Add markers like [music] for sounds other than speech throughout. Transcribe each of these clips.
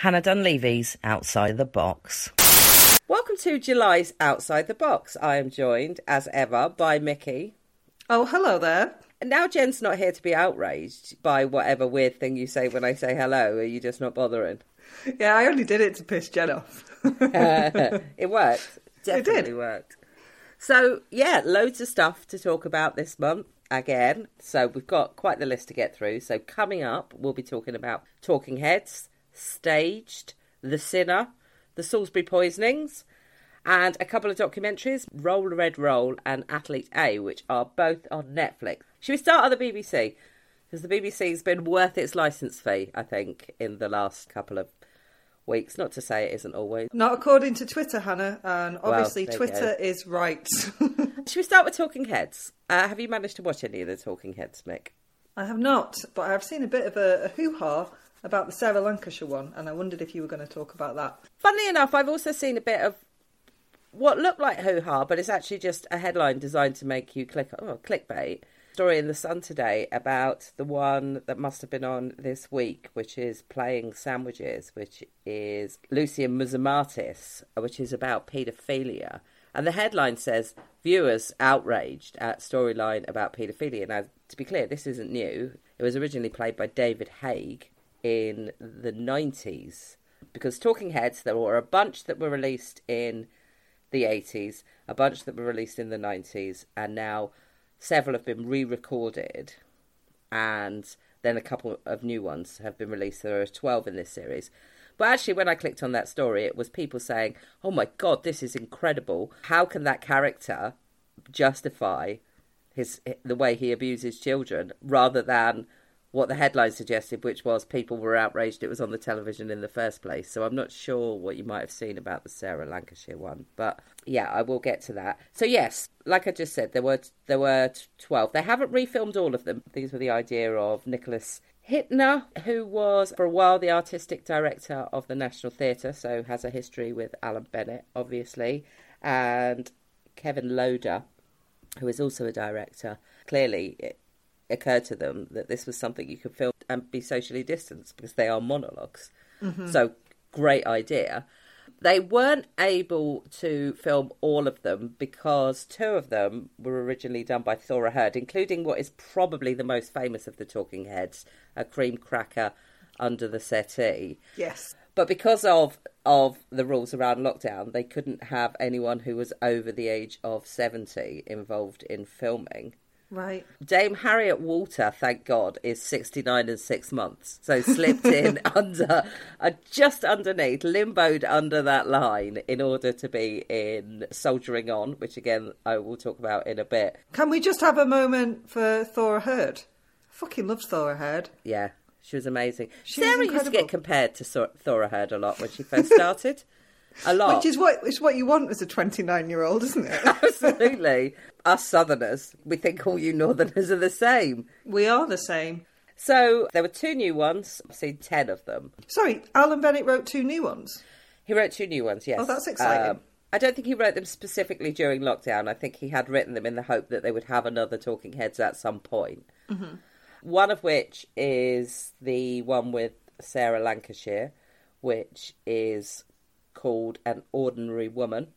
Hannah Dunleavy's Outside the Box. Welcome to July's Outside the Box. I am joined, as ever, by Mickey. Oh, hello there. And now Jen's not here to be outraged by whatever weird thing you say when I say hello. Are you just not bothering? Yeah, I only did it to piss Jen off. [laughs] Uh, it worked. It definitely did. worked. So, yeah, loads of stuff to talk about this month again. So, we've got quite the list to get through. So, coming up, we'll be talking about Talking Heads, Staged, The Sinner, The Salisbury Poisonings, and a couple of documentaries, Roll Red Roll and Athlete A, which are both on Netflix. Should we start on the BBC? Because the BBC's been worth its licence fee, I think, in the last couple of weeks. Not to say it isn't always. Not according to Twitter, Hannah, and obviously you Twitter is right. [laughs] Should we start with Talking Heads? Uh, have you managed to watch any of the Talking Heads, Mick? I have not, but I've seen a bit of a, a hoo ha about the Sarah Lancashire one, and I wondered if you were going to talk about that. Funnily enough, I've also seen a bit of what looked like hoo ha, but it's actually just a headline designed to make you click. Oh, clickbait. Story in the Sun today about the one that must have been on this week, which is Playing Sandwiches, which is Lucian Msamati's, which is about paedophilia. And the headline says, Viewers outraged at storyline about paedophilia. Now, to be clear, this isn't new. It was originally played by David Haig in the 90s. Because Talking Heads, there were a bunch that were released in the 80s, a bunch that were released in the 90s, and now several have been re recorded, and then a couple of new ones have been released. There are 12 in this series. But actually, when I clicked on that story, it was people saying, Oh my god, this is incredible. How can that character justify his the way he abuses children rather than what the headline suggested, which was people were outraged it was on the television in the first place. So I'm not sure what you might have seen about the Sarah Lancashire one, but yeah, I will get to that. So yes, like I just said, there were there were twelve. They haven't refilmed all of them. These were the idea of Nicholas Hytner, who was for a while the artistic director of the National Theatre, so has a history with Alan Bennett, obviously, and Kevin Loader, who is also a director. Clearly, it occurred to them that this was something you could film and be socially distanced because they are monologues mm-hmm. So, great idea. They weren't able to film all of them because two of them were originally done by Thora Hird, including what is probably the most famous of the Talking Heads, a cream cracker under the settee. Yes. But because of of the rules around lockdown, they couldn't have anyone who was over the age of 70 involved in filming. Right. Dame Harriet Walter, thank God, is 69 and six months. So slipped in [laughs] under, uh, just underneath, limboed under that line in order to be in Soldiering On, which again I will talk about in a bit. Can we just have a moment for Thora Hird? I fucking love Thora Hird. Yeah, she was amazing. She was Sarah used to get compared to Thora Hird a lot when she first started. [laughs] A lot. Which is what is what you want as a 29 year old, isn't it? [laughs] Absolutely. Us Southerners, we think all you Northerners are the same. we are the same. So there were two new ones. I've seen ten of them. Sorry, Alan Bennett wrote two new ones. He wrote two new ones, yes. Oh, that's exciting. Um, I don't think he wrote them specifically during lockdown. I think he had written them in the hope that they would have another Talking Heads at some point. One of which is the one with Sarah Lancashire, which is called An Ordinary Woman.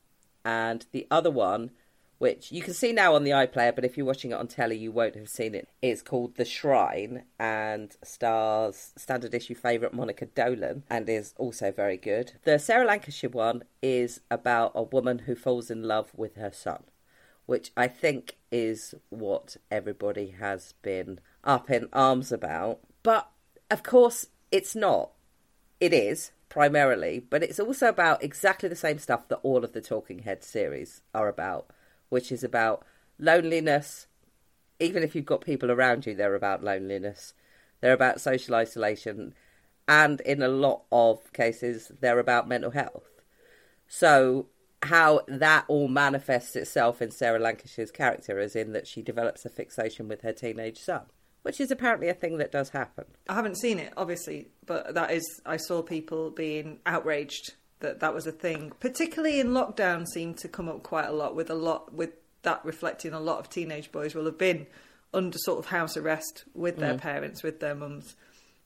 And the other one, which you can see now on the iPlayer, but if you're watching it on telly, you won't have seen it. It's called The Shrine and stars standard issue favourite Monica Dolan and is also very good. The Sarah Lancashire one is about a woman who falls in love with her son, which I think is what everybody has been up in arms about. But of course, it's not. It is primarily, but it's also about exactly the same stuff that all of the Talking Heads series are about, which is about loneliness. Even if you've got people around you, they're about loneliness. They're about social isolation, and in a lot of cases, they're about mental health. So, how that all manifests itself in Sarah Lancashire's character is in that she develops a fixation with her teenage son, which is apparently a thing that does happen. I haven't seen it, obviously, but that is. I saw people being outraged that that was a thing, particularly in lockdown. Seemed to come up quite a lot with a lot with that reflecting a lot of teenage boys will have been under sort of house arrest with Mm. their parents, with their mums.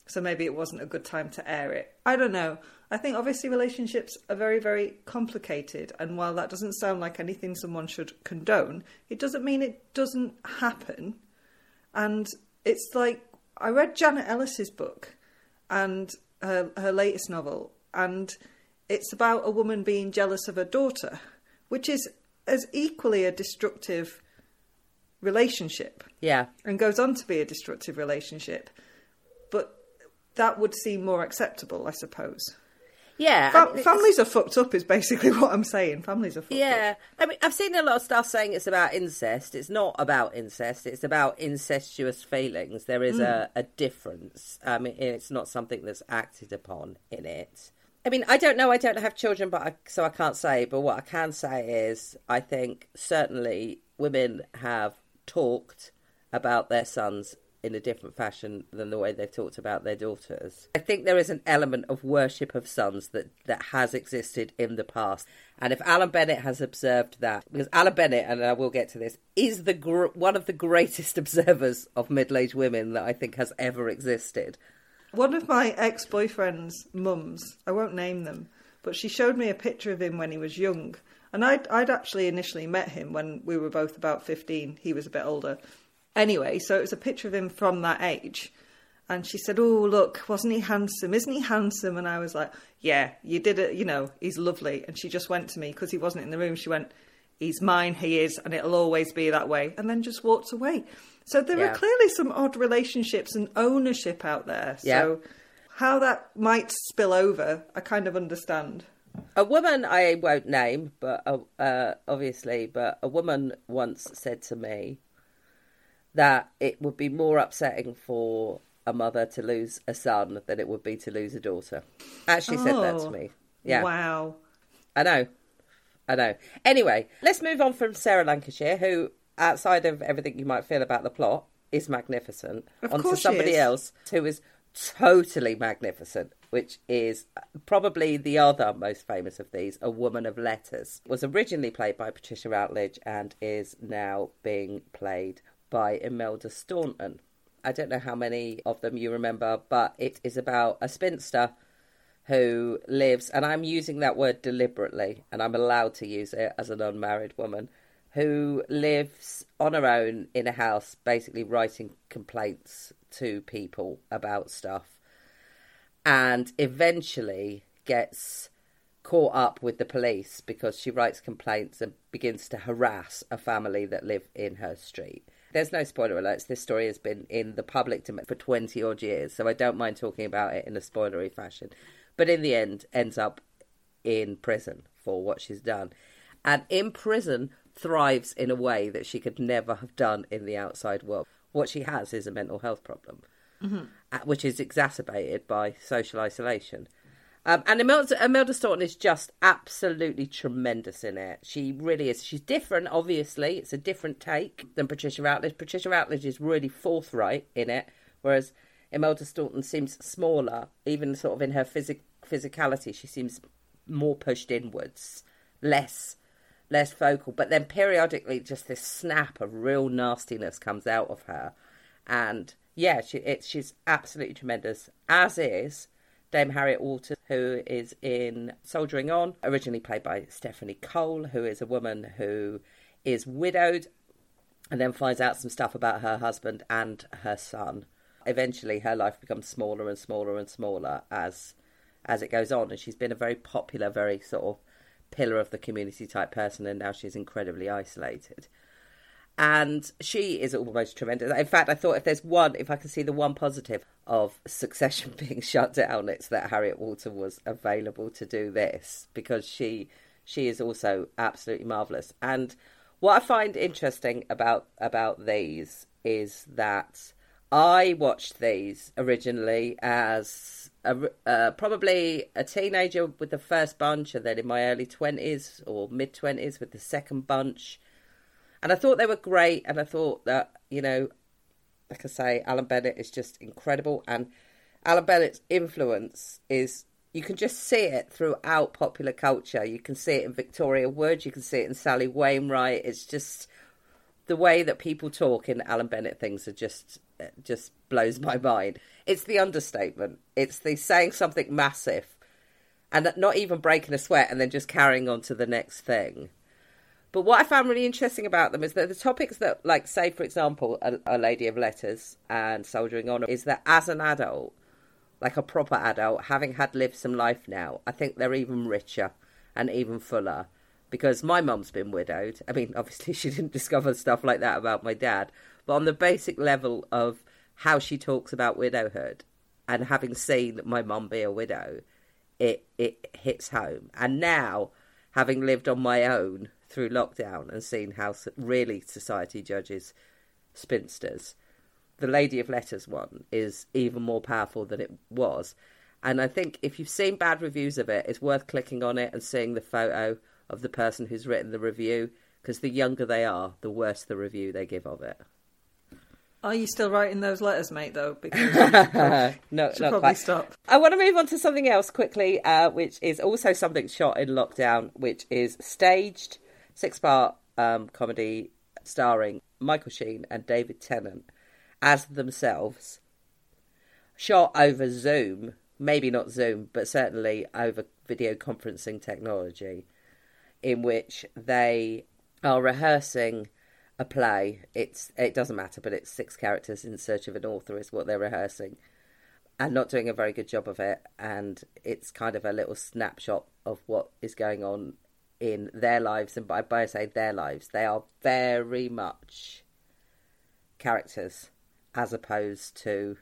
So maybe it wasn't a good time to air it. I don't know. I think obviously relationships are very, very complicated. And while that doesn't sound like anything someone should condone, it doesn't mean it doesn't happen. And it's like I read Janet Ellis's book and her, her latest novel, and it's about a woman being jealous of her daughter, which is as equally a destructive relationship Yeah. and goes on to be a destructive relationship. But that would seem more acceptable, I suppose. Yeah. I mean, families are fucked up, is basically [laughs] what I'm saying. Families are fucked up. Yeah, I mean, I've seen a lot of stuff saying it's about incest. It's not about incest. It's about incestuous feelings. There is hmm. a, a difference. I mean, it's not something that's acted upon in it. I mean, I don't know. I don't have children, but I, so I can't say. But what I can say is, I think certainly women have talked about their sons in a different fashion than the way they've talked about their daughters. I think there is an element of worship of sons that, that has existed in the past. And if Alan Bennett has observed that, because Alan Bennett, and I will get to this, is the gr- one of the greatest [laughs] observers of middle-aged women that I think has ever existed. One of my ex boyfriend's mums, I won't name them, but she showed me a picture of him when he was young. And I'd, I'd actually initially met him when we were both about 15. He was a bit older. Anyway, so it was a picture of him from that age. And she said, Oh, look, wasn't he handsome? Isn't he handsome? And I was like, Yeah, you did it. You know, he's lovely. And she just went to me because he wasn't in the room. She went, He's mine, he is, and it'll always be that way. And then just walked away. So there Yeah. are clearly some odd relationships and ownership out there. Yeah. So how that might spill over, I kind of understand. A woman I won't name, but uh, uh, obviously, but a woman once said to me that it would be more upsetting for a mother to lose a son than it would be to lose a daughter. Actually, said that to Oh, me. Yeah, Wow. I know, I know. Anyway, let's move on from Sarah Lancashire, who, outside of everything you might feel about the plot, is magnificent, Of onto somebody else who is totally magnificent, which is probably the other most famous of these, a woman of letters. Was originally played by Patricia Routledge and is now being played by Imelda Staunton. I don't know how many of them you remember, but it is about a spinster who lives, and I'm using that word deliberately, and I'm allowed to use it as an unmarried woman, who lives on her own in a house, basically writing complaints to people about stuff, and eventually gets caught up with the police because she writes complaints and begins to harass a family that live in her street. There's no spoiler alerts. This story has been in the public domain for 20 odd years, so I don't mind talking about it in a spoilery fashion. But in the end, ends up in prison for what she's done. And in prison, thrives in a way that she could never have done in the outside world. What she has is a mental health problem, uh, which is exacerbated by social isolation. Um, and Imelda, Imelda Staunton is just absolutely tremendous in it. She really is. She's different, obviously. It's a different take than Patricia Routledge. Patricia Routledge is really forthright in it, whereas Imelda Staunton seems smaller, even sort of in her physic- physicality. She seems more pushed inwards, less less vocal. But then periodically, just this snap of real nastiness comes out of her, and yeah, she it's she's absolutely tremendous. As is Dame Harriet Walters, who is in Soldiering On, originally played by Stephanie Cole, who is a woman who is widowed and then finds out some stuff about her husband and her son. Eventually, her life becomes smaller and smaller and smaller as as it goes on, and she's been a very popular, very sort of pillar of the community type person, and now she's incredibly isolated. And she is almost tremendous. In fact, I thought if there's one, if I can see the one positive of Succession [laughs] being shut down, it's that Harriet Walter was available to do this because she she is also absolutely marvelous. And what I find interesting about about these is that I watched these originally as a, uh, probably a teenager with the first bunch, and then in my early twenties or mid twenties with the second bunch. And I thought they were great, and I thought that you know, like I say, Alan Bennett is just incredible, and Alan Bennett's influence is you can just see it throughout popular culture. You can see it in Victoria Wood, you can see it in Sally Wainwright. It's just the way that people talk in Alan Bennett things are just just blows my mm. mind. It's the understatement. It's the saying something massive and not even breaking a sweat and then just carrying on to the next thing. But what I found really interesting about them is that the topics that, like, say, for example, a, a Lady of Letters and Soldiering On, is that as an adult, like a proper adult, having had lived some life now, I think they're even richer and even fuller. Because my mum's been widowed. I mean, [laughs] obviously, she didn't discover stuff like that about my dad. But on the basic level of how she talks about widowhood and having seen my mum be a widow, it, it hits home. And now, having lived on my own through lockdown and seen how really society judges spinsters, the Lady of Letters one is even more powerful than it was. And I think if you've seen bad reviews of it, it's worth clicking on it and seeing the photo of the person who's written the review because the younger they are, the worse the review they give of it. Are you still writing those letters, mate? Though, because [laughs] no, should [laughs] probably quite. stop. I want to move on to something else quickly, uh, which is also something shot in lockdown, which is staged six part um, comedy starring Michael Sheen and David Tennant as themselves, shot over Zoom, maybe not Zoom, but certainly over video conferencing technology, in which they are rehearsing a play. It's it doesn't matter, but it's six characters in search of an author is what they're rehearsing and not doing a very good job of it. And it's kind of a little snapshot of what is going on in their lives. And by, by I say their lives, they are very much characters as opposed to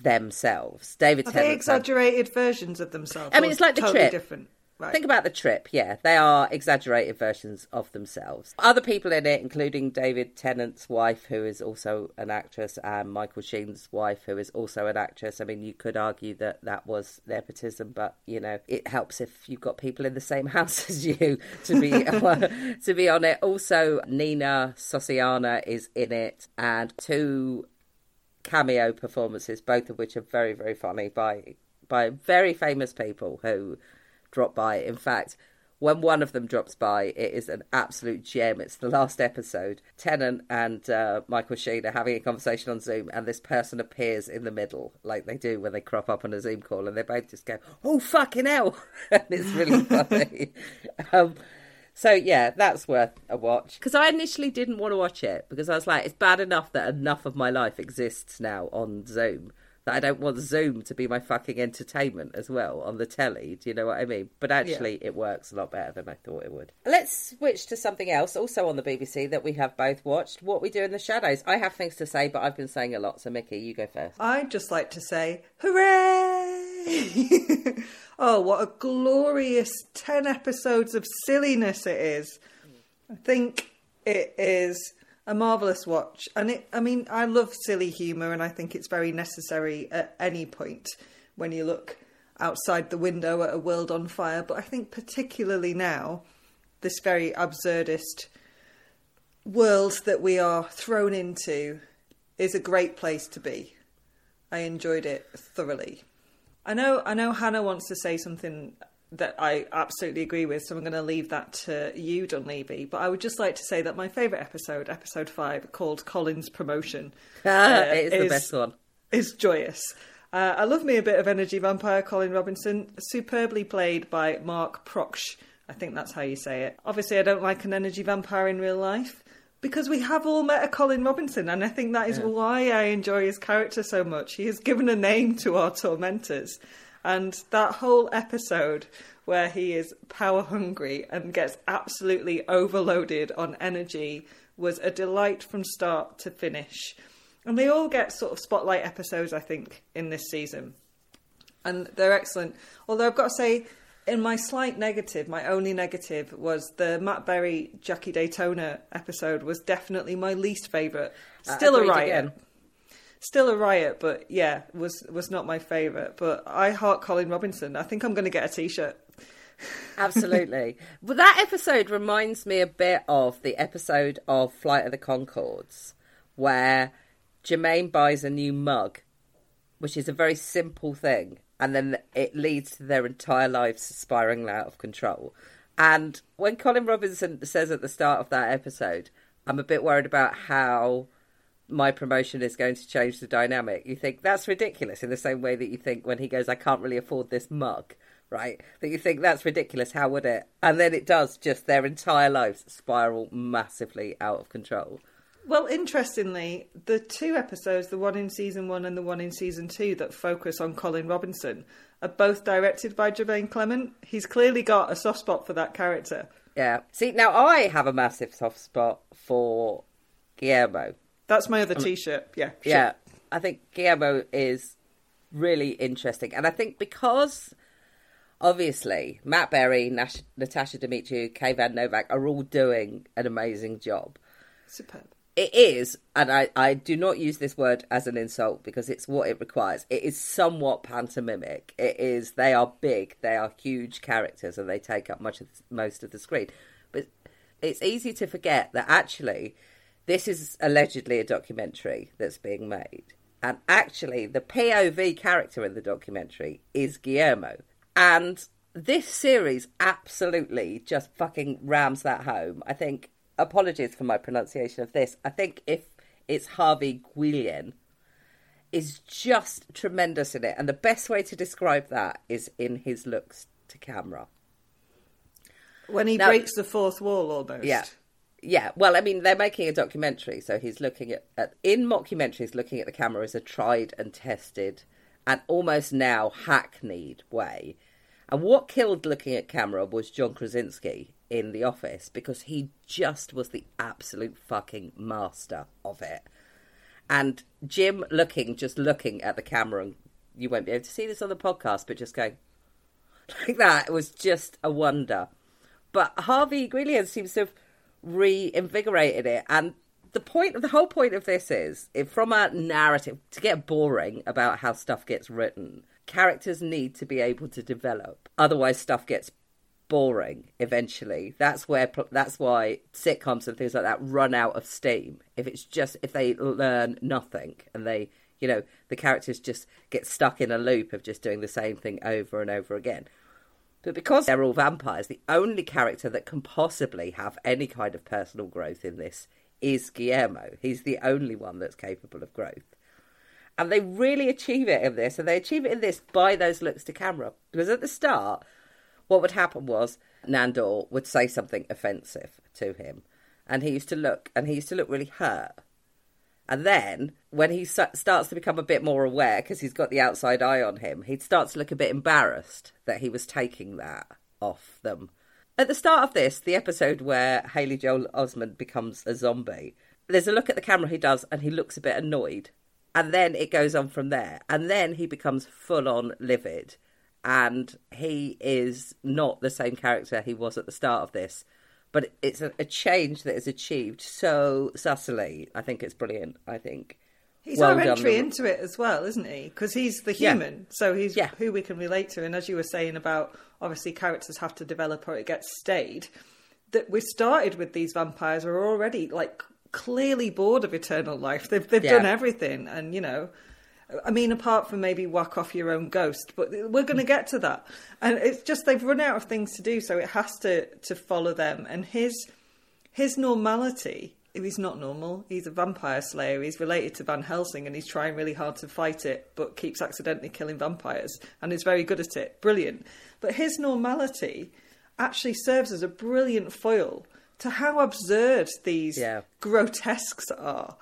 themselves. David are they exaggerated versions of themselves? I mean, it's like the totally trip. different. Right. Think about the trip, yeah. They are exaggerated versions of themselves. Other people in it, including David Tennant's wife, who is also an actress, and Michael Sheen's wife, who is also an actress. I mean, you could argue that that was nepotism, but you know, it helps if you've got people in the same [laughs] house as you to be [laughs] [laughs] to be on it. Also, Nina Sosanya is in it, and two cameo performances, both of which are very, very funny by by very famous people who drop by. In fact, when one of them drops by, it is an absolute gem. It's the last episode. Tennant and uh, Michael Sheen are having a conversation on Zoom, and this person appears in the middle, like they do when they crop up on a Zoom call, and they both just go, "Oh fucking hell!" [laughs] and it's really [laughs] funny. um, so yeah, that's worth a watch. Because I initially didn't want to watch it because I was like, it's bad enough that enough of my life exists now on Zoom that I don't want Zoom to be my fucking entertainment as well on the telly. Do you know what I mean? But actually, it works a lot better than I thought it would. Let's switch to something else, also on the BBC that we have both watched. What we do in the shadows. I have things to say, but I've been saying a lot. So Mickey, you go first. I'd just like to say, hooray! [laughs] oh, what a glorious 10 episodes of silliness it is. I think it is a marvellous watch. And it, I mean, I love silly humour and I think it's very necessary at any point when you look outside the window at a world on fire. But I think particularly now, this very absurdist world that we are thrown into is a great place to be. I enjoyed it thoroughly. I know I know Hannah wants to say something that I absolutely agree with, so I'm going to leave that to you, Dunleavy. But I would just like to say that my favourite episode, episode five, called Colin's Promotion, [laughs] uh, it is, the best one. is joyous. Uh, I love me a bit of energy vampire Colin Robinson, superbly played by Mark Proksch. I think that's how you say it. Obviously, I don't like an energy vampire in real life because we have all met a Colin Robinson, and I think that is why I enjoy his character so much. He has given a name to our tormentors, and that whole episode where he is power hungry and gets absolutely overloaded on energy was a delight from start to finish. And they all get sort of spotlight episodes, I think, in this season. And they're excellent. Although I've got to say, in my slight negative, my only negative was the Matt Berry Jackie Daytona episode was definitely my least favourite. Uh, Still a agreed riot. again. Still a riot, but yeah, was was not my favourite. But I heart Colin Robinson. I think I'm going to get a T-shirt. Absolutely. [laughs] well, that episode reminds me a bit of the episode of Flight of the Conchords, where Jermaine buys a new mug, which is a very simple thing, and then it leads to their entire lives spiraling out of control. And when Colin Robinson says at the start of that episode, I'm a bit worried about how my promotion is going to change the dynamic. You think that's ridiculous in the same way that you think when he goes, I can't really afford this mug, right? That you think that's ridiculous. How would it? And then it does just their entire lives spiral massively out of control. Well, interestingly, the two episodes, the one in season one and the one in season two, that focus on Colin Robinson, are both directed by Jermaine Clement. He's clearly got a soft spot for that character. Yeah. See, now I have a massive soft spot for Guillermo. That's my other T-shirt. Yeah, sure. Yeah, I think Guillermo is really interesting, and I think because obviously Matt Berry, Nash- Natasha Demetriou, Kay Van Novak are all doing an amazing job. superb. It is, and I, I do not use this word as an insult because it's what it requires. It is somewhat pantomimic. It is, they are big, they are huge characters, and they take up much of the, most of the screen. But it's easy to forget that actually, this is allegedly a documentary that's being made. And actually, the POV character in the documentary is Guillermo. And this series absolutely just fucking rams that home. I think, apologies for my pronunciation of this, I think if it's Harvey Guillen, is just tremendous in it. And the best way to describe that is in his looks to camera. When he Now- breaks the fourth wall, almost. Yeah. Yeah, well, I mean, they're making a documentary, so he's looking at, at in mockumentaries, looking at the camera as a tried and tested and almost now hackneyed way. And what killed looking at camera was John Krasinski in The Office because he just was the absolute fucking master of it. And Jim looking, just looking at the camera, and you won't be able to see this on the podcast, but just going [laughs] like that, it was just a wonder. But Harvey Guillen seems to have reinvigorated it. And the point of the whole point of this is, if from a narrative to get boring about how stuff gets written, characters need to be able to develop. Otherwise, stuff gets boring eventually. That's where that's why sitcoms and things like that run out of steam. If it's just if they learn nothing and they you know the characters just get stuck in a loop of just doing the same thing over and over again. But because they're all vampires, the only character that can possibly have any kind of personal growth in this is Guillermo. He's the only one that's capable of growth. And they really achieve it in this, and they achieve it in this by those looks to camera. Because at the start, what would happen was Nandor would say something offensive to him, and he used to look, and he used to look really hurt. And then, when he starts to become a bit more aware, because he's got the outside eye on him, he starts to look a bit embarrassed that he was taking that off them. At the start of this, the episode where Haley Joel Osment becomes a zombie, there's a look at the camera he does, and he looks a bit annoyed. And then it goes on from there. And then he becomes full on livid. And he is not the same character he was at the start of this. But it's a, a change that is achieved so subtly. I think it's brilliant. I think. He's Well our entry into it as well, isn't he? Because he's the Yeah. human, so he's Yeah. who we can relate to. And as you were saying about obviously characters have to develop or it gets stayed, that we started with these vampires are already like clearly bored of eternal life. They've they've Yeah. done everything, and you know. I mean, apart from maybe whack off your own ghost, but we're going to get to that. And it's just they've run out of things to do, so it has to to follow them. And his his normality, if he's not normal, he's a vampire slayer. He's related to Van Helsing and he's trying really hard to fight it, but keeps accidentally killing vampires and is very good at it. Brilliant. But his normality actually serves as a brilliant foil to how absurd these Yeah. grotesques are.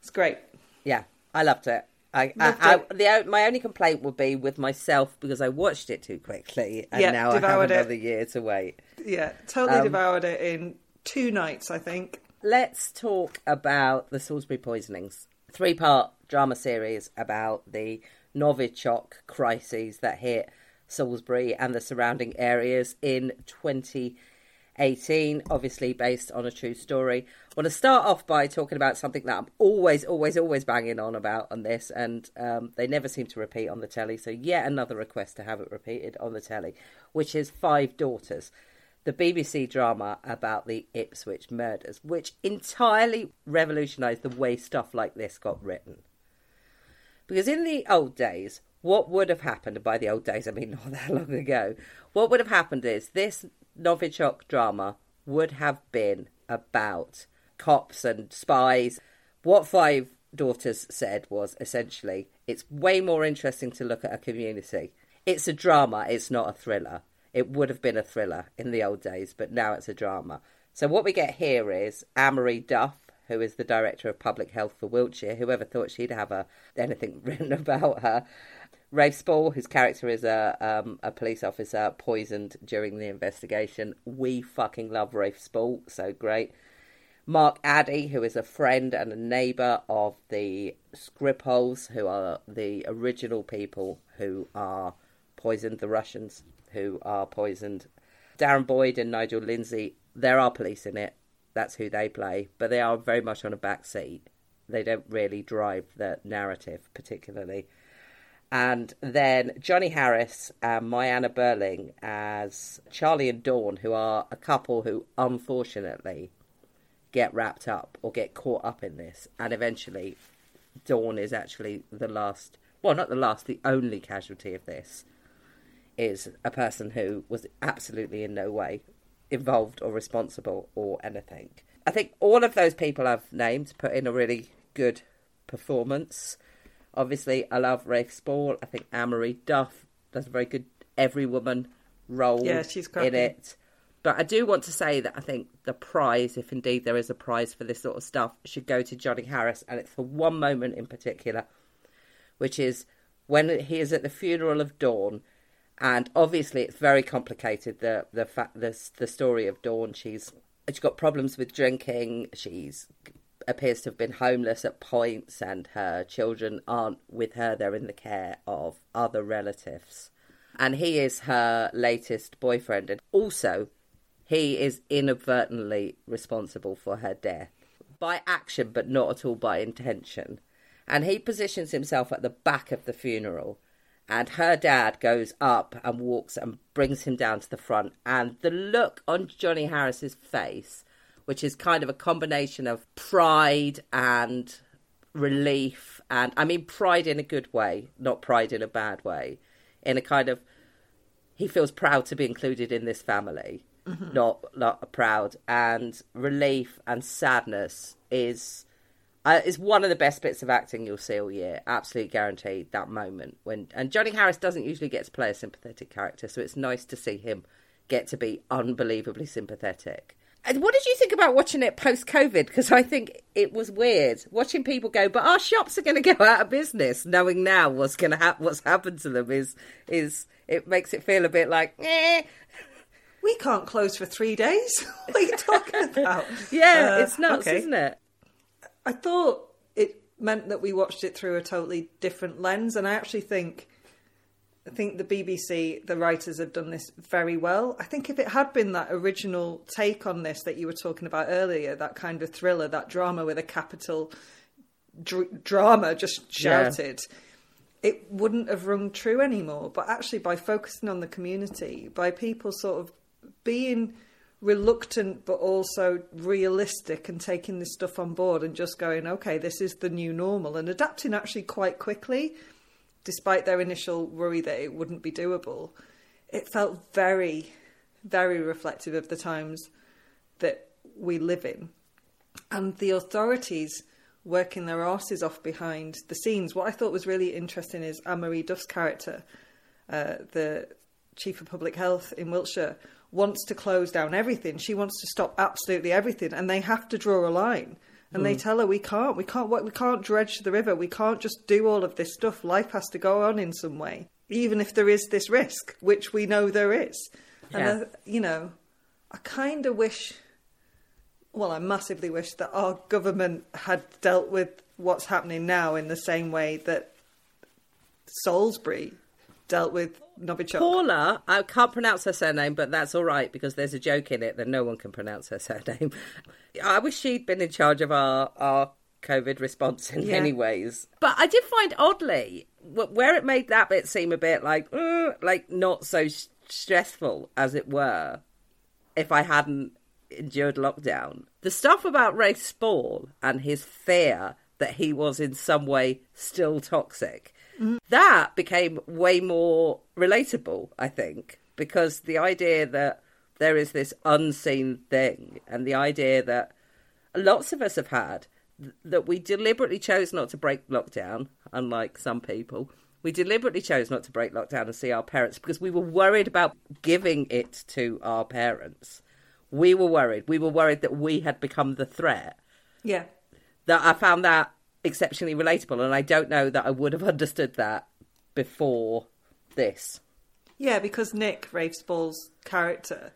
It's great. Yeah, I loved it. I, I. I the my only complaint would be with myself because I watched it too quickly, and Yeah, now I have devoured it. another year to wait. Yeah, totally Um, devoured it in two nights, I think. Let's talk about the Salisbury poisonings. Three part drama series about the Novichok crises that hit Salisbury and the surrounding areas in 2018, obviously based on a true story. Want to start off by talking about something that I'm always, always, always banging on about on this, and um, they never seem to repeat on the telly. So, yet another request to have it repeated on the telly, which is Five Daughters the BBC drama about the Ipswich murders, which entirely revolutionised the way stuff like this got written. Because in the old days, what would have happened, by the old days I mean [laughs] not that long ago, what would have happened is this Novichok drama would have been about cops and spies. What Five Daughters said was essentially it's way more interesting to look at a community. It's a drama, it's not a thriller. It would have been a thriller in the old days, but now it's a drama. So what we get here is Anne-Marie Duff, who is the director of public health for Wiltshire. Whoever thought she'd have a, anything [laughs] written about her? Rafe Spall, whose character is a um, a police officer poisoned during the investigation. We fucking love Rafe Spall, so great. Mark Addy, who is a friend and a neighbour of the Skripals, who are the original people who are poisoned, the Russians who are poisoned. Darren Boyd and Nigel Lindsay, there are police in it. That's who they play, but they are very much on a back seat. They don't really drive the narrative particularly. And then Johnny Harris and MyAnna Buring as Charlie and Dawn, who are a couple who unfortunately get wrapped up or get caught up in this. And eventually, Dawn is actually the last, well, not the last, the only casualty of this is a person who was absolutely in no way involved or responsible or anything. I think all of those people I've named put in a really good performance. Obviously, I love Rafe Spall. I think Anne-Marie Duff does a very good every woman role Yeah, she's in it. But I do want to say that I think the prize, if indeed there is a prize for this sort of stuff, should go to Johnny Harris, and it's for one moment in particular, which is when he is at the funeral of Dawn, and obviously it's very complicated. The the fact the the story of Dawn, she's she's got problems with drinking. She's appears to have been homeless at points, and her children aren't with her. They're in the care of other relatives, and he is her latest boyfriend, and also he is inadvertently responsible for her death by action, but not at all by intention. And he positions himself at the back of the funeral, and her dad goes up and walks and brings him down to the front. And the look on Johnny Harris's face, which is kind of a combination of pride and relief, and I mean pride in a good way, not pride in a bad way, in a kind of he feels proud to be included in this family, not not proud, and relief and sadness is uh, is one of the best bits of acting you'll see all year. Absolutely guaranteed that moment when and Johnny Harris doesn't usually get to play a sympathetic character, so it's nice to see him get to be unbelievably sympathetic. And what did you think about watching it post COVID? Because I think it was weird watching people go, but our shops are going to go out of business. Knowing now what's going to happen, what's happened to them is is it makes it feel a bit like, eh. We can't close for three days. [laughs] what are you talking [laughs] about? yeah, Uh, it's nuts, okay. isn't it? I thought it meant that we watched it through a totally different lens, and I actually think I think the BBC, the writers have done this very well. I think if it had been that original take on this that you were talking about earlier, that kind of thriller, that drama with a capital dr- drama just Yeah. shouted, it wouldn't have rung true anymore. But actually, by focusing on the community, by people sort of being reluctant but also realistic and taking this stuff on board and just going, okay, this is the new normal and adapting actually quite quickly, despite their initial worry that it wouldn't be doable. It felt very, very reflective of the times that we live in. And the authorities working their asses off behind the scenes. What I thought was really interesting is Anne-Marie Duff's character, uh, the chief of public health in Wiltshire, wants to close down everything. She wants to stop absolutely everything, and they have to draw a line. And they tell her we can't, we can't, we can't dredge the river. We can't just do all of this stuff. Life has to go on in some way, even if there is this risk, which we know there is. And Yeah. uh, you know, I kind of wish well, I massively wish that our government had dealt with what's happening now in the same way that Salisbury dealt with Novichok. Paula, I can't pronounce her surname, but that's all right because there's a joke in it that no one can pronounce her [laughs] surname. I wish she'd been in charge of our our COVID response in Yeah. many ways. But I did find oddly where it made that bit seem a bit like uh, like not so stressful as it were. If I hadn't endured lockdown, the stuff about Rafe Spall and his fear that he was in some way still toxic that became way more relatable, I think, because the idea that there is this unseen thing and the idea that lots of us have had that we deliberately chose not to break lockdown, unlike some people. We deliberately chose not to break lockdown and see our parents because we were worried about giving it to our parents. We were worried. We were worried that we had become the threat. Yeah. That I found that exceptionally relatable, and I don't know that I would have understood that before this. Yeah, because Nick, Rafe Spall's character,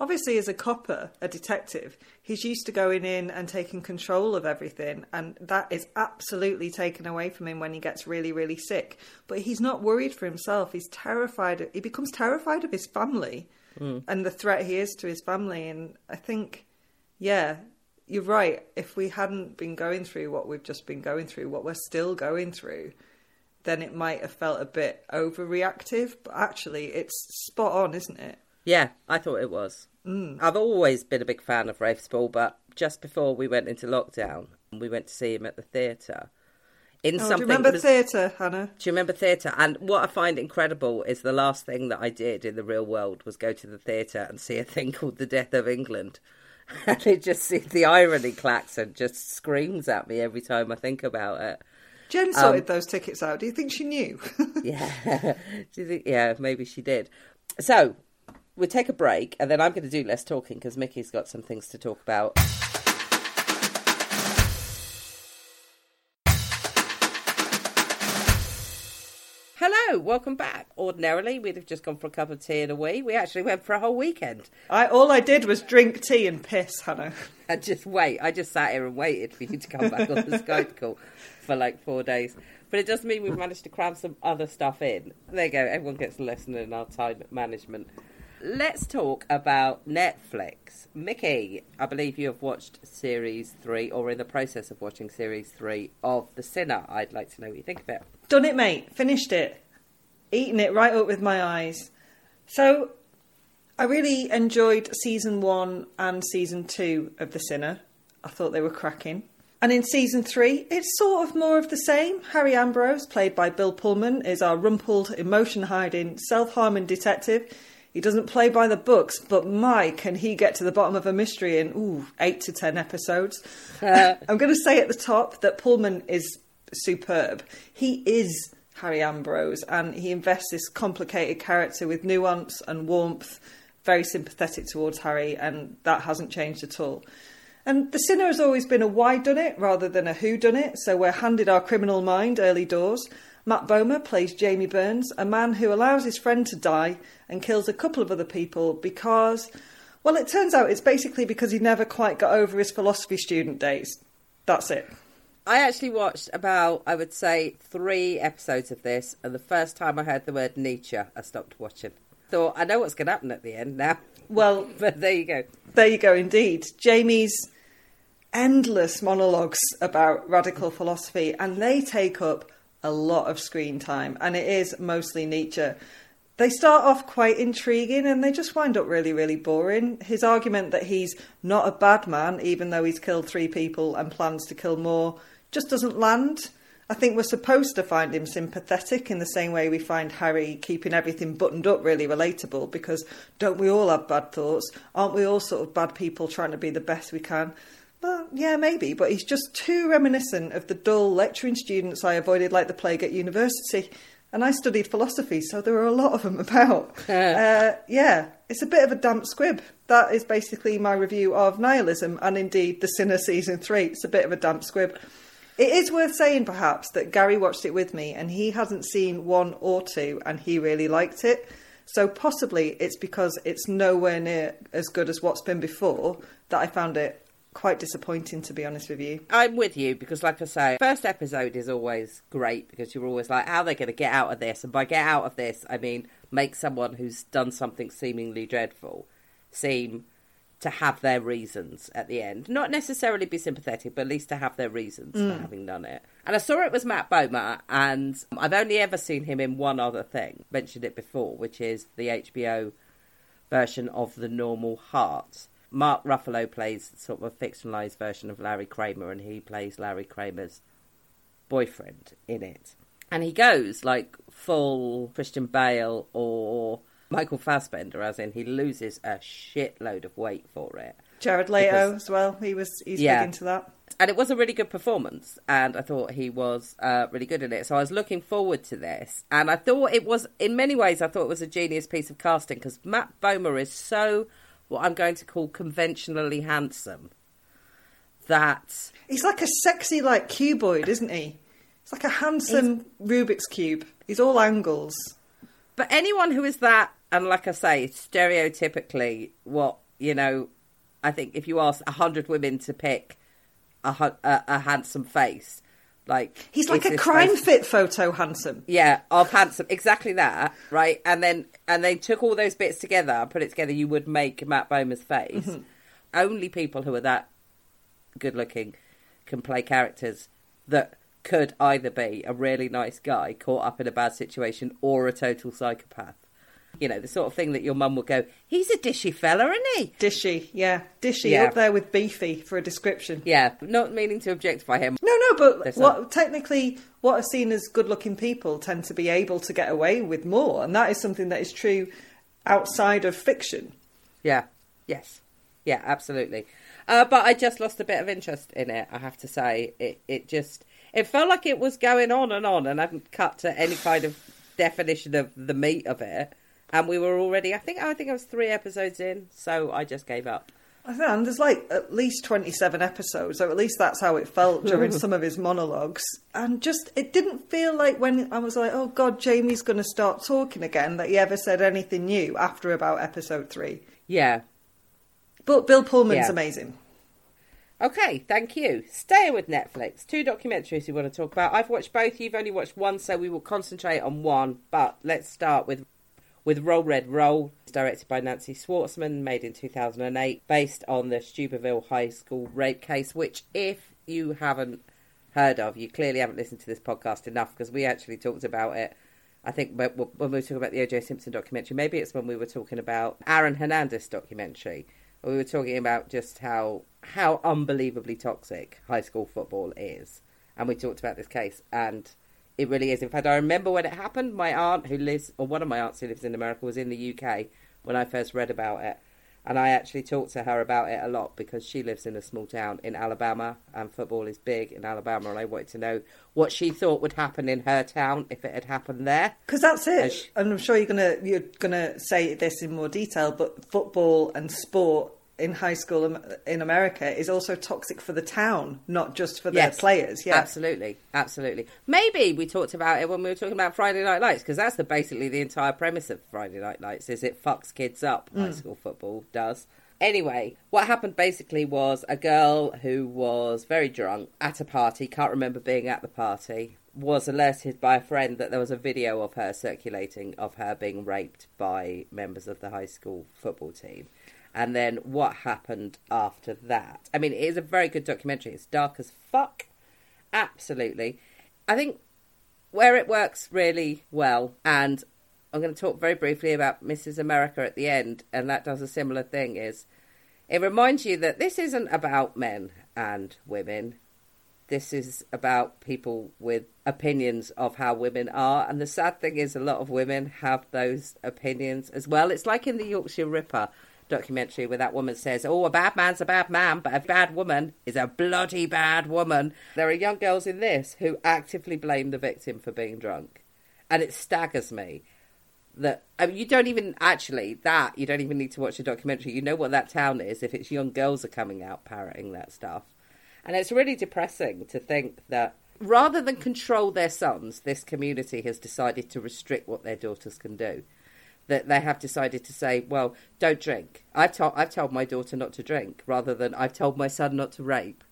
obviously as a copper, a detective, he's used to going in and taking control of everything, and that is absolutely taken away from him when he gets really, really sick. But he's not worried for himself. He's terrified. He becomes terrified of his family hmm. and the threat he is to his family. And I think, yeah, you're right. If we hadn't been going through what we've just been going through, what we're still going through, then it might have felt a bit overreactive. But actually, it's spot on, isn't it? Yeah, I thought it was. Mm. I've always been a big fan of Rafe Spall, but just before we went into lockdown, we went to see him at the theatre. In Oh, do something, you remember was- theatre, Hannah? Do you remember theatre? And what I find incredible is the last thing that I did in the real world was go to the theatre and see a thing [laughs] called The Death of England. [laughs] And it just, the irony klaxon just screams at me every time I think about it. Jen sorted um, those tickets out. Do you think she knew? [laughs] Yeah. [laughs] do you think, yeah, maybe she did. So, we'll take a break and then I'm going to do less talking because Mickey's got some things to talk about. Hello, welcome back. Ordinarily, we'd have just gone for a cup of tea and a wee. We actually went for a whole weekend. I all I did was drink tea and piss, Hannah. [laughs] and just wait. I just sat here and waited for you to come back on the [laughs] Skype call for like four days. But it does mean we've managed to cram some other stuff in. There you go. Everyone gets a lesson in our time management. Let's talk about Netflix. Mickey, I believe you have watched series three, or in the process of watching series three of The Sinner. I'd like to know what you think of it. Done it, mate. Finished it. Eaten it right up with my eyes. So, I really enjoyed season one and season two of The Sinner. I thought they were cracking. And in season three, it's sort of more of the same. Harry Ambrose, played by Bill Pullman, is our rumpled, emotion hiding, self harming detective. He doesn't play by the books, but my, can he get to the bottom of a mystery in, ooh, eight to ten episodes. [laughs] I'm going to say at the top that Pullman is superb. He is Harry Ambrose, and he invests this complicated character with nuance and warmth, very sympathetic towards Harry, and that hasn't changed at all. And The Sinner has always been a why done it rather than a who done it, so we're handed our criminal mind early doors. Matt Bomer plays Jamie Burns, a man who allows his friend to die and kills a couple of other people because, well, it turns out it's basically because he never quite got over his philosophy student days. That's it. I actually watched about, I would say, three episodes of this, and the first time I heard the word Nietzsche, I stopped watching. Thought, I know what's going to happen at the end now. Well, [laughs] But there you go. There you go, indeed. Jamie's endless monologues about radical philosophy, and they take up a lot of screen time, and it is mostly Nietzsche. They start off quite intriguing and they just wind up really, really boring. His argument that he's not a bad man, even though he's killed three people and plans to kill more, just doesn't land. I think we're supposed to find him sympathetic in the same way we find Harry keeping everything buttoned up really relatable because don't we all have bad thoughts? Aren't we all sort of bad people trying to be the best we can? Well, yeah, maybe, but he's just too reminiscent of the dull lecturing students I avoided like the plague at university. And I studied philosophy, so there are a lot of them about. [laughs] uh, yeah, it's a bit of a damp squib. That is basically my review of Nihilism and indeed The Sinner Season 3. It's a bit of a damp squib. It is worth saying, perhaps, that Gary watched it with me and he hasn't seen one or two and he really liked it. So possibly it's because it's nowhere near as good as what's been before that I found it quite disappointing, to be honest with you. I'm with you because, like I say, first episode is always great because you're always like, how are they going to get out of this? And by get out of this, I mean make someone who's done something seemingly dreadful seem to have their reasons at the end. Not necessarily be sympathetic, but at least to have their reasons for mm. having done it. And I saw it was Matt Bomer, and I've only ever seen him in one other thing, mentioned it before, which is the HBO version of The Normal Heart. Mark Ruffalo plays sort of a fictionalized version of Larry Kramer, and he plays Larry Kramer's boyfriend in it. And he goes like full Christian Bale or Michael Fassbender, as in he loses a shitload of weight for it. Jared Leto Because- as well. He was he's Yeah. big into that. and it was a really good performance and i thought he was uh, really good in it so i was looking forward to this and i thought it was in many ways i thought it was a genius piece of casting because matt bomer is so what i'm going to call conventionally handsome that He's like a sexy like cuboid, isn't he? He's like a handsome Rubik's cube. He's all angles. but anyone who is that and like i say stereotypically what you know i think if you ask a hundred women to pick a, a, a handsome face like He's like a crime face- fit photo handsome. Yeah, of handsome, exactly that, right? And then and they took all those bits together, and put it together. You would make Matt Bomer's face. Mm-hmm. Only people who are that good looking can play characters that could either be a really nice guy caught up in a bad situation or a total psychopath. You know, the sort of thing that your mum would go, "He's a dishy fella, isn't he?" Dishy, yeah, dishy Yeah. up there with beefy for a description. Yeah, not meaning to objectify him. No, no, but There's what technically what are seen as good-looking people tend to be able to get away with more, and that is something that is true outside of fiction. Yeah. Yes. Yeah, absolutely. Uh, but I just lost a bit of interest in it. I have to say, it it just it felt like it was going on and on, and I haven't cut to any kind of definition of the meat of it. And we were already, I think, I think I was three episodes in, so I just gave up. And there's like at least 27 episodes, or at least that's how it felt during [laughs] some of his monologues. And just, it didn't feel like when I was like, oh God, Jamie's going to start talking again, that he ever said anything new after about episode three. Yeah. But Bill Pullman's Yeah. amazing. Okay, thank you. Staying with Netflix, two documentaries we want to talk about. I've watched both. You've only watched one, so we will concentrate on one. But let's start with with Roll Red Roll. Directed by Nancy Schwartzman, made in 2008, based on the Steubenville High School rape case. Which, if you haven't heard of, you clearly haven't listened to this podcast enough because we actually talked about it. I think when when we were talking about the O.J. Simpson documentary, maybe it's when we were talking about Aaron Hernandez documentary. We were talking about just how how unbelievably toxic high school football is, and we talked about this case, and it really is. In fact, I remember when it happened. My aunt, who lives, or one of my aunts who lives in America, was in the UK when I first read about it, and I actually talked to her about it a lot because she lives in a small town in Alabama, and football is big in Alabama, and I wanted to know what she thought would happen in her town if it had happened there. Because that's it. As sh- and I'm sure you're gonna you're gonna say this in more detail, but football and sport in high school in America is also toxic for the town, not just for the Yes, players. Yeah, absolutely, absolutely. Maybe we talked about it when we were talking about Friday Night Lights because that's the basically the entire premise of Friday Night Lights is it fucks kids up. Mm. High school football does. Anyway, what happened basically was a girl who was very drunk at a party, can't remember being at the party, was alerted by a friend that there was a video of her circulating of her being raped by members of the high school football team. And then what happened after that? I mean, it is a very good documentary. It's dark as fuck. Absolutely. I think where it works really well, and I'm going to talk very briefly about Mrs. America at the end, and that does a similar thing, is it reminds you that this isn't about men and women. This is about people with opinions of how women are. And the sad thing is, a lot of women have those opinions as well. It's like in the Yorkshire Ripper documentary where that woman says, Oh, a bad man's a bad man, but a bad woman is a bloody bad woman. There are young girls in this who actively blame the victim for being drunk. And it staggers me that I mean, you don't even actually that you don't even need to watch a documentary. You know what that town is if its young girls are coming out parroting that stuff, and it's really depressing to think that rather than control their sons, this community has decided to restrict what their daughters can do. That they have decided to say, well, don't drink. I've told I've told my daughter not to drink, rather than I've told my son not to rape.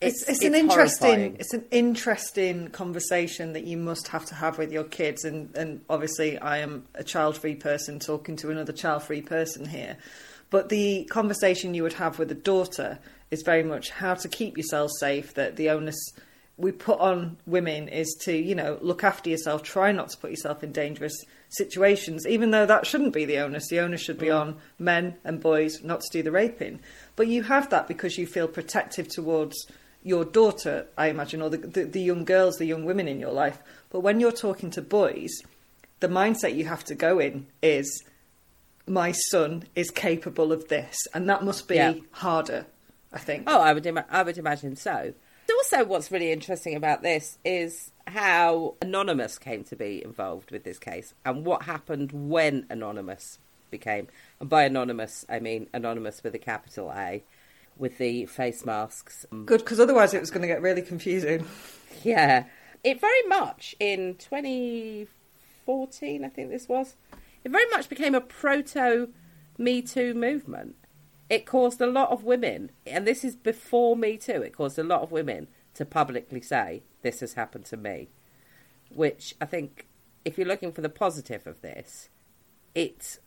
it's, it's, an interesting horrifying. it's an interesting conversation that you must have to have with your kids and and obviously I am a child free person talking to another child free person here but the conversation you would have with a daughter is very much how to keep yourself safe that the onus we put on women is to you know look after yourself try not to put yourself in dangerous situations even though that shouldn't be the onus the onus should be mm. on men and boys not to do the raping but you have that because you feel protective towards your daughter, I imagine, or the, the, the young girls, the young women in your life. But when you're talking to boys, the mindset you have to go in is my son is capable of this, and that must be Yeah. harder. I think. Oh, I would, ima- I would imagine so. Also, what's really interesting about this is how Anonymous came to be involved with this case and what happened when Anonymous became. And by Anonymous, I mean Anonymous with a capital A, with the face masks. Good, because otherwise it was going to get really confusing. Yeah. It very much, in 2014, I think this was, it very much became a proto Me Too movement. It caused a lot of women, and this is before Me Too, it caused a lot of women to publicly say, This has happened to me. Which I think, if you're looking for the positive of this, it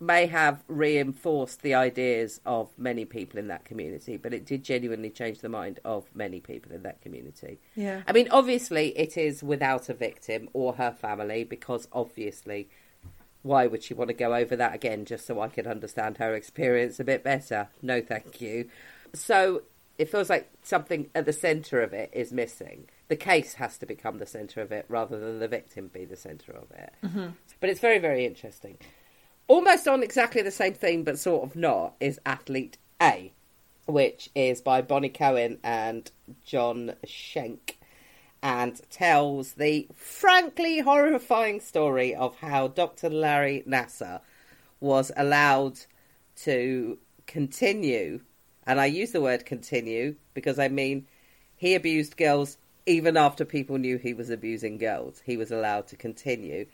may have reinforced the ideas of many people in that community, but it did genuinely change the mind of many people in that community. Yeah. I mean, obviously, it is without a victim or her family because obviously, why would she want to go over that again just so I could understand her experience a bit better? No, thank you. So it feels like something at the centre of it is missing. The case has to become the centre of it rather than the victim be the centre of it. Mm-hmm. But it's very, very interesting. Almost on exactly the same theme, but sort of not, is Athlete A, which is by Bonni Cohen and Jon Shenk, and tells the frankly horrifying story of how Dr. Larry Nassar was allowed to continue, and I use the word continue because I mean he abused girls even after people knew he was abusing girls. He was allowed to continue.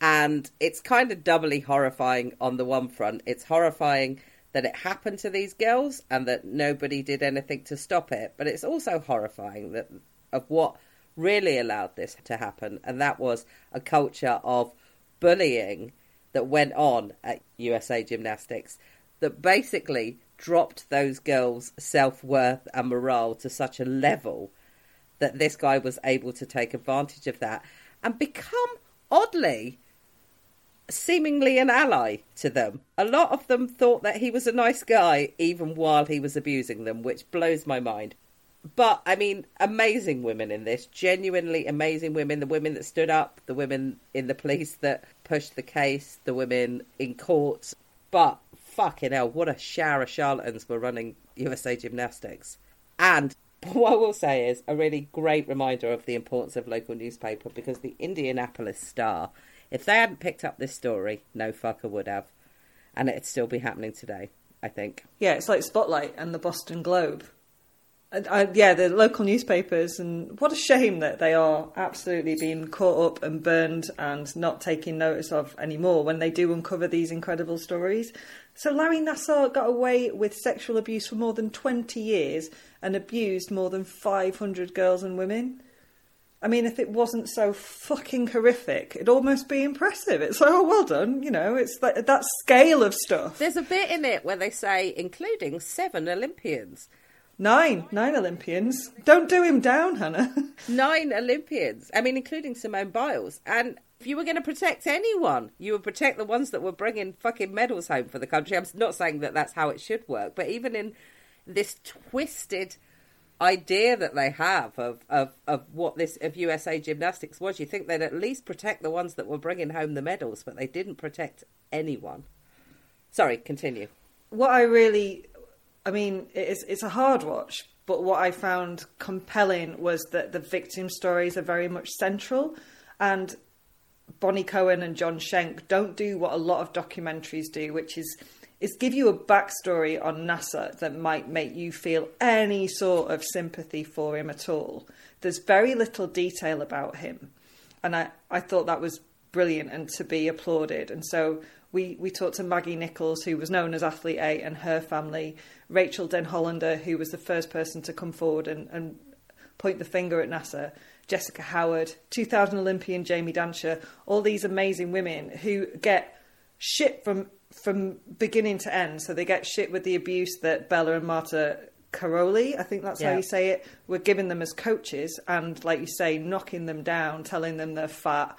And it's kind of doubly horrifying on the one front. It's horrifying that it happened to these girls and that nobody did anything to stop it. But it's also horrifying that of what really allowed this to happen, and that was a culture of bullying that went on at USA Gymnastics that basically dropped those girls' self worth and morale to such a level that this guy was able to take advantage of that and become oddly seemingly an ally to them. A lot of them thought that he was a nice guy even while he was abusing them, which blows my mind. But I mean, amazing women in this, genuinely amazing women. The women that stood up, the women in the police that pushed the case, the women in court. But fucking hell, what a shower of charlatans were running USA Gymnastics. And [laughs] what I will say is a really great reminder of the importance of local newspaper because the Indianapolis Star, if they hadn't picked up this story, no fucker would have. And it'd still be happening today, I think. Yeah, it's like Spotlight and the Boston Globe. And, uh, yeah, the local newspapers, and what a shame that they are absolutely being caught up and burned and not taking notice of anymore when they do uncover these incredible stories. So, Larry Nassar got away with sexual abuse for more than 20 years and abused more than 500 girls and women. I mean, if it wasn't so fucking horrific, it'd almost be impressive. It's like, oh, well done, you know, it's like that scale of stuff. There's a bit in it where they say, including seven Olympians. Nine, nine Olympians. Don't do him down, Hannah. [laughs] Nine Olympians. I mean, including Simone Biles. And if you were going to protect anyone, you would protect the ones that were bringing fucking medals home for the country. I'm not saying that that's how it should work, but even in this twisted idea that they have of, of, of what this of USA gymnastics was, you think they'd at least protect the ones that were bringing home the medals, but they didn't protect anyone. Sorry, continue. what I really, I mean, it's it's a hard watch, but what I found compelling was that the victim stories are very much central, and Bonni Cohen and Jon Shenk don't do what a lot of documentaries do, which is is give you a backstory on Nassar that might make you feel any sort of sympathy for him at all. There's very little detail about him, and I, I thought that was brilliant and to be applauded. And so we, we talked to Maggie Nichols, who was known as Athlete A, and her family, Rachael Denhollander, who was the first person to come forward and, and point the finger at Nassar, Jessica Howard, 2000 Olympian Jamie Dantzscher, all these amazing women who get shit from from beginning to end. So they get shit with the abuse that Bella and Marta Karolyi, I think that's how you say it, were giving them as coaches, and like you say, knocking them down, telling them they're fat,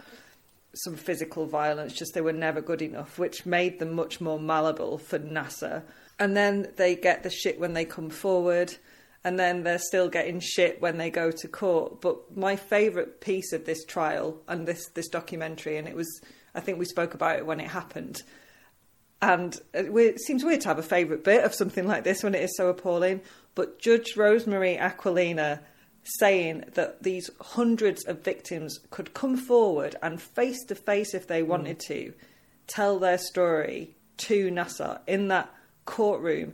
some physical violence, just they were never good enough, which made them much more malleable for Nassar. And then they get the shit when they come forward, and then they're still getting shit when they go to court. But my favourite piece of this trial and this, this documentary, and it was, I think we spoke about it when it happened, And it seems weird to have a favourite bit of something like this when it is so appalling. But Judge Rosemary Aquilina saying that these hundreds of victims could come forward and face to face, if they wanted to, tell their story to Nassar in that courtroom.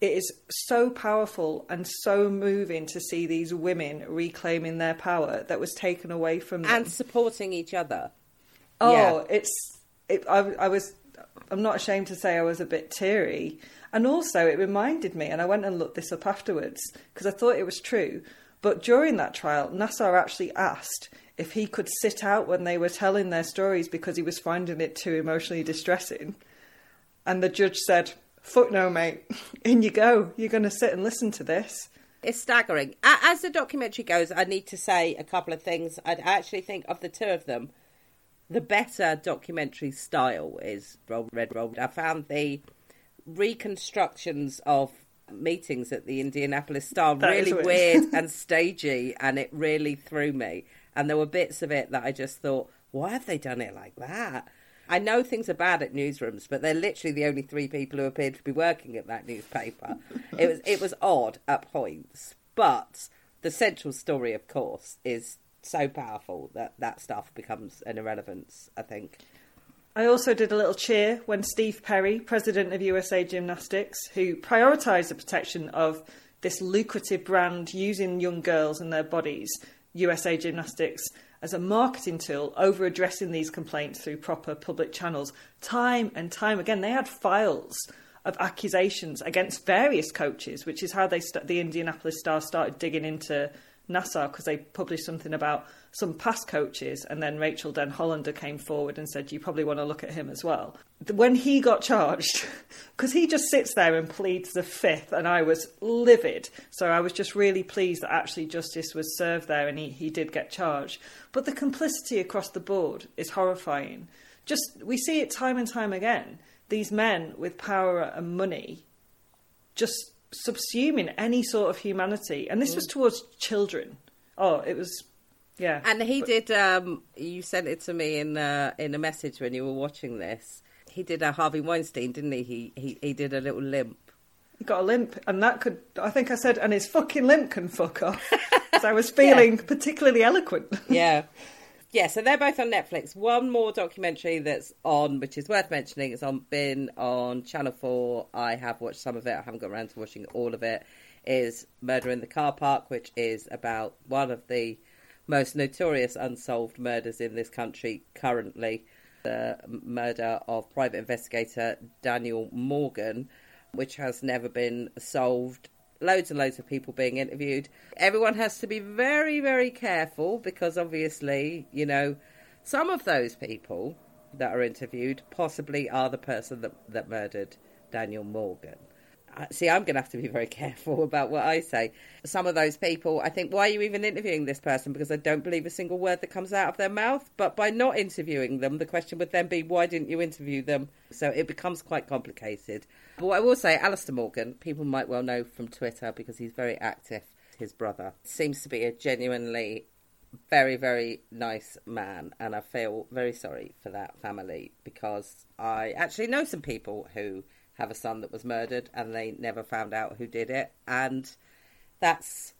It is so powerful and so moving to see these women reclaiming their power that was taken away from them. and supporting each other. Oh, Yeah. it's. It, I, I was. I'm not ashamed to say I was a bit teary, and also it reminded me, and I went and looked this up afterwards because I thought it was true. But during that trial, Nassar actually asked if he could sit out when they were telling their stories because he was finding it too emotionally distressing. And the judge said, "Fuck no, mate. [laughs] In you go. You're going to sit and listen to this." It's staggering. As the documentary goes, I need to say a couple of things. I actually think of the two of them, the better documentary style is Roll Red Roll. I found the reconstructions of meetings at the Indianapolis Star That really weird. weird and [laughs] stagey, and it really threw me. And there were bits of it that I just thought, why have they done it like that? I know things are bad at newsrooms, but they're literally the only three people who appeared to be working at that newspaper. it was it was odd at points, but the central story, of course, is so powerful that that stuff becomes an irrelevance. I think. I also did a little cheer when Steve Penny, president of USA Gymnastics, who prioritised the protection of this lucrative brand using young girls and their bodies, USA Gymnastics, as a marketing tool over addressing these complaints through proper public channels, time and time again. They had files of accusations against various coaches, which is how they st- the Indianapolis Star started digging into Nassar because they published something about some past coaches, and then Rachael Denhollander came forward and said, "You probably want to look at him as well." When he got charged, [laughs] because he just sits there and pleads the fifth, and I was livid. So I was just really pleased that actually justice was served there, and he, he did get charged. But the complicity across the board is horrifying. Just we see it time and time again. These men with power and money just subsuming any sort of humanity. And this was mm. towards children. Oh, it was, yeah. And he did. Um, you sent it to me in uh, in a message when you were watching this. He did a Harvey Weinstein, didn't he? He he, he did a little limp. He got a limp, and that could, I think I said, and his fucking limp can fuck off. [laughs] I was feeling particularly eloquent. [laughs] yeah. Yeah, so they're both on Netflix. One more documentary that's on, which is worth mentioning, is on been on Channel Four. I have watched some of it. I haven't got around to watching all of it. Is Murder in the Car Park, which is about one of the most notorious unsolved murders in this country currently, the murder of private investigator Daniel Morgan, which has never been solved loads and loads of people being interviewed. Everyone has to be very, very careful because obviously, you know, some of those people that are interviewed possibly are the person that, that murdered Daniel Morgan. See, I'm going to have to be very [laughs] careful about what I say. Some of those people, I think, why are you even interviewing this person? Because I don't believe a single word that comes out of their mouth. But by not interviewing them, the question would then be, why didn't you interview them? So it becomes quite complicated. But what I will say, Alistair Morgan, people might well know from Twitter because he's very active. His brother seems to be a genuinely very, very nice man, and I feel very sorry for that family because I actually know some people who have a son that was murdered and they never found out who did it, and that's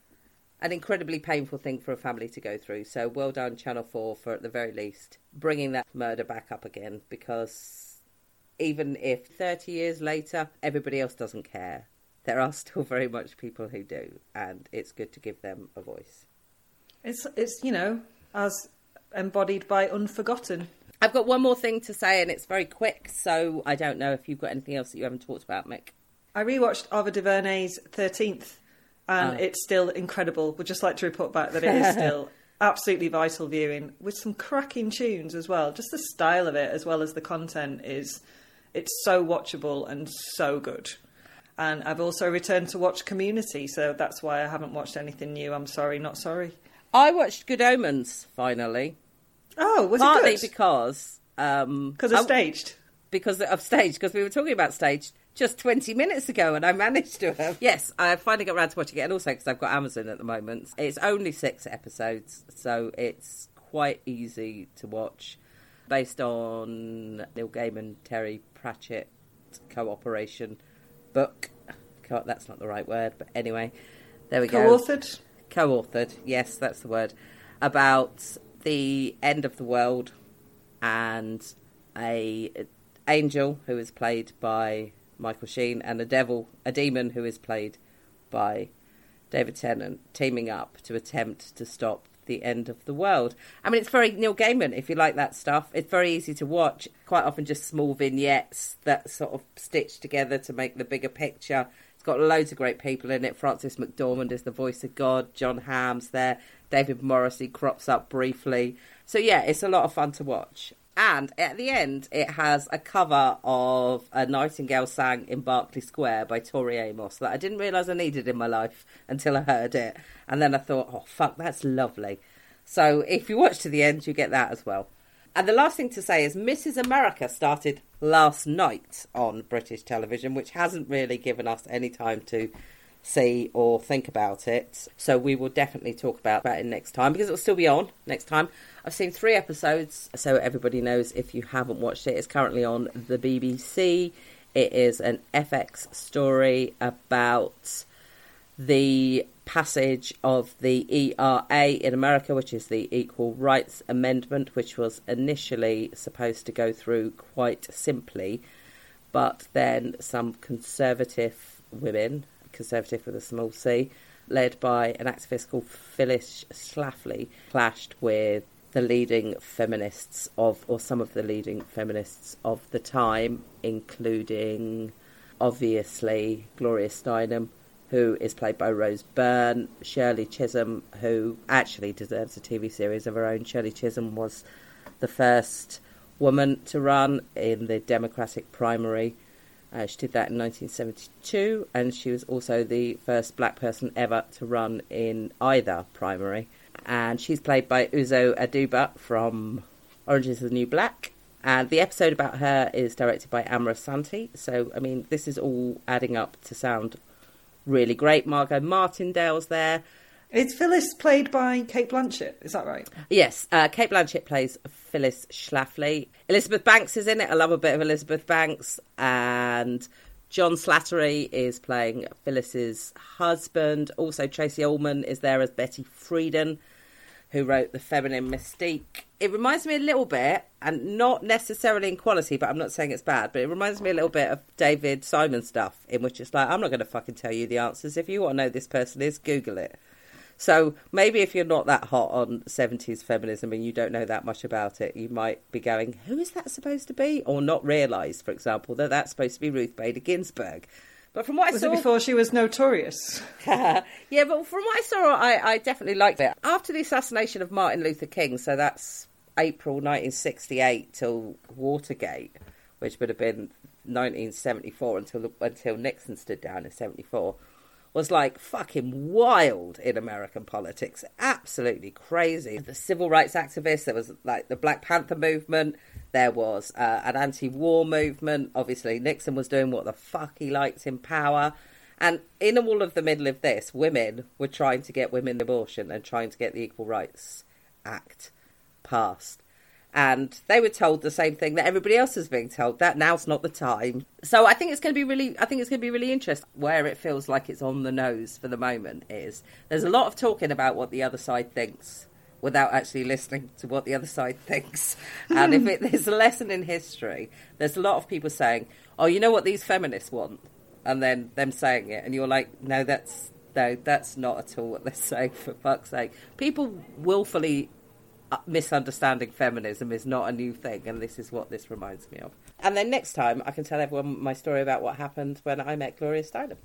an incredibly painful thing for a family to go through. So well done, Channel 4, for at the very least bringing that murder back up again because even if 30 years later everybody else doesn't care, there are still very much people who do, and it's good to give them a voice. It's, it's you know, as embodied by Unforgotten. I've got one more thing to say, and it's very quick, so I don't know if you've got anything else that you haven't talked about, Mick. I rewatched Ava DuVernay's 13th, and Oh. it's still incredible. Would just like to report back that it is [laughs] still absolutely vital viewing with some cracking tunes as well. Just the style of it, as well as the content, is it's so watchable and so good. And I've also returned to watch Community, so that's why I haven't watched anything new. I'm sorry, not sorry. I watched Good Omens finally, Oh, was partly it good? because um, Because I- it's staged. because of stage because we were talking about stage just 20 minutes ago and I managed to have [laughs] yes I finally got around to watching it and also because I've got Amazon at the moment it's only six episodes so it's quite easy to watch based on Neil Gaiman Terry Pratchett cooperation book. Co- that's not the right word, but anyway, there we go. Co-authored. Co-authored, yes, that's the word, about the end of the world and a angel who is played by Michael Sheen and a devil, a demon who is played by David Tennant, teaming up to attempt to stop the end of the world. I mean, it's very Neil Gaiman if you like that stuff. It's very easy to watch. Quite often, just small vignettes that sort of stitch together to make the bigger picture. It's got loads of great people in it. Frances McDormand is the voice of God. Jon Hamm's there. David Morrissey crops up briefly. So yeah, it's a lot of fun to watch. And at the end, it has a cover of a Nightingale sang in Berkeley Square by Tori Amos that I didn't realise I needed in my life until I heard it. And then I thought, oh, fuck, that's lovely. So if you watch to the end, you get that as well. And the last thing to say is Mrs. America started last night on British television, which hasn't really given us any time to see or think about it. So we will definitely talk about, about it next time because it will still be on next time. I've seen three episodes, so everybody knows if you haven't watched it, it's currently on the BBC. It is an FX story about the passage of the ERA in America, which is the Equal Rights Amendment, which was initially supposed to go through quite simply, but then some conservative women, conservative with a small c, led by an activist called Phyllis Schlafly, clashed with the leading feminists of, or some of the leading feminists of the time, including obviously Gloria Steinem, who is played by Rose Byrne, Shirley Chisholm, who actually deserves a TV series of her own. Shirley Chisholm was the first woman to run in the Democratic primary. Uh, she did that in 1972, and she was also the first black person ever to run in either primary. And she's played by Uzo Aduba from Orange is the New Black. And the episode about her is directed by Amma Asante. So, I mean, this is all adding up to sound really great. Margot Martindale's there. It's Phyllis played by Cate Blanchett? Is that right? Yes, uh, Cate Blanchett plays Phyllis Schlafly. Elizabeth Banks is in it. I love a bit of Elizabeth Banks. And John Slattery is playing Phyllis's husband. Also, Tracey Ullman is there as Betty Friedan, who wrote The Feminine Mystique. It reminds me a little bit, and not necessarily in quality, but I'm not saying it's bad, but it reminds me a little bit of David Simon stuff, in which it's like, I'm not going to fucking tell you the answers. If you want to know this person is, Google it. So maybe if you're not that hot on 70s feminism and you don't know that much about it, you might be going, who is that supposed to be? Or not realise, for example, that that's supposed to be Ruth Bader Ginsburg. But from what I Was saw, it before she was notorious? [laughs] yeah, but from what I saw, I, I definitely liked it. After the assassination of Martin Luther King, so that's April 1968 till Watergate, which would have been 1974 until until Nixon stood down in 74, was like fucking wild in American politics. Absolutely crazy. The civil rights activists, there was like the Black Panther movement, there was uh, an anti war movement. Obviously, Nixon was doing what the fuck he liked in power. And in all of the middle of this, women were trying to get women abortion and trying to get the Equal Rights Act passed. And they were told the same thing that everybody else is being told that now's not the time. So I think it's going to be really, I think it's going to be really interesting. Where it feels like it's on the nose for the moment is there's a lot of talking about what the other side thinks without actually listening to what the other side [laughs] thinks. And if it, there's a lesson in history, there's a lot of people saying, "Oh, you know what these feminists want," and then them saying it, and you're like, "No, that's no, that's not at all what they're [laughs] saying." For fuck's sake, people willfully uh, misunderstanding feminism is not a new thing, and this is what this reminds me of. And then next time, I can tell everyone my story about what happened when I met Gloria Steinem.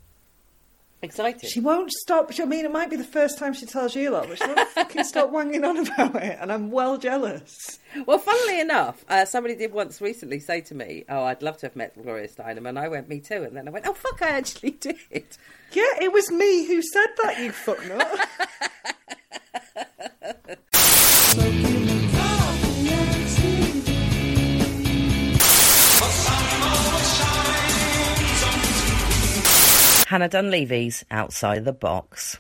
Excited. She won't stop. I mean, it might be the first time she tells you a lot, but she won't fucking stop wanging on about it, and I'm well jealous. Well, funnily enough, uh, somebody did once recently say to me, "Oh, I'd love to have met Gloria Steinem," and I went, "Me too." And then I went, "Oh fuck, I actually did." Yeah, it was me who said that, you fucknut. [laughs] Hannah Dunleavy's outside the box.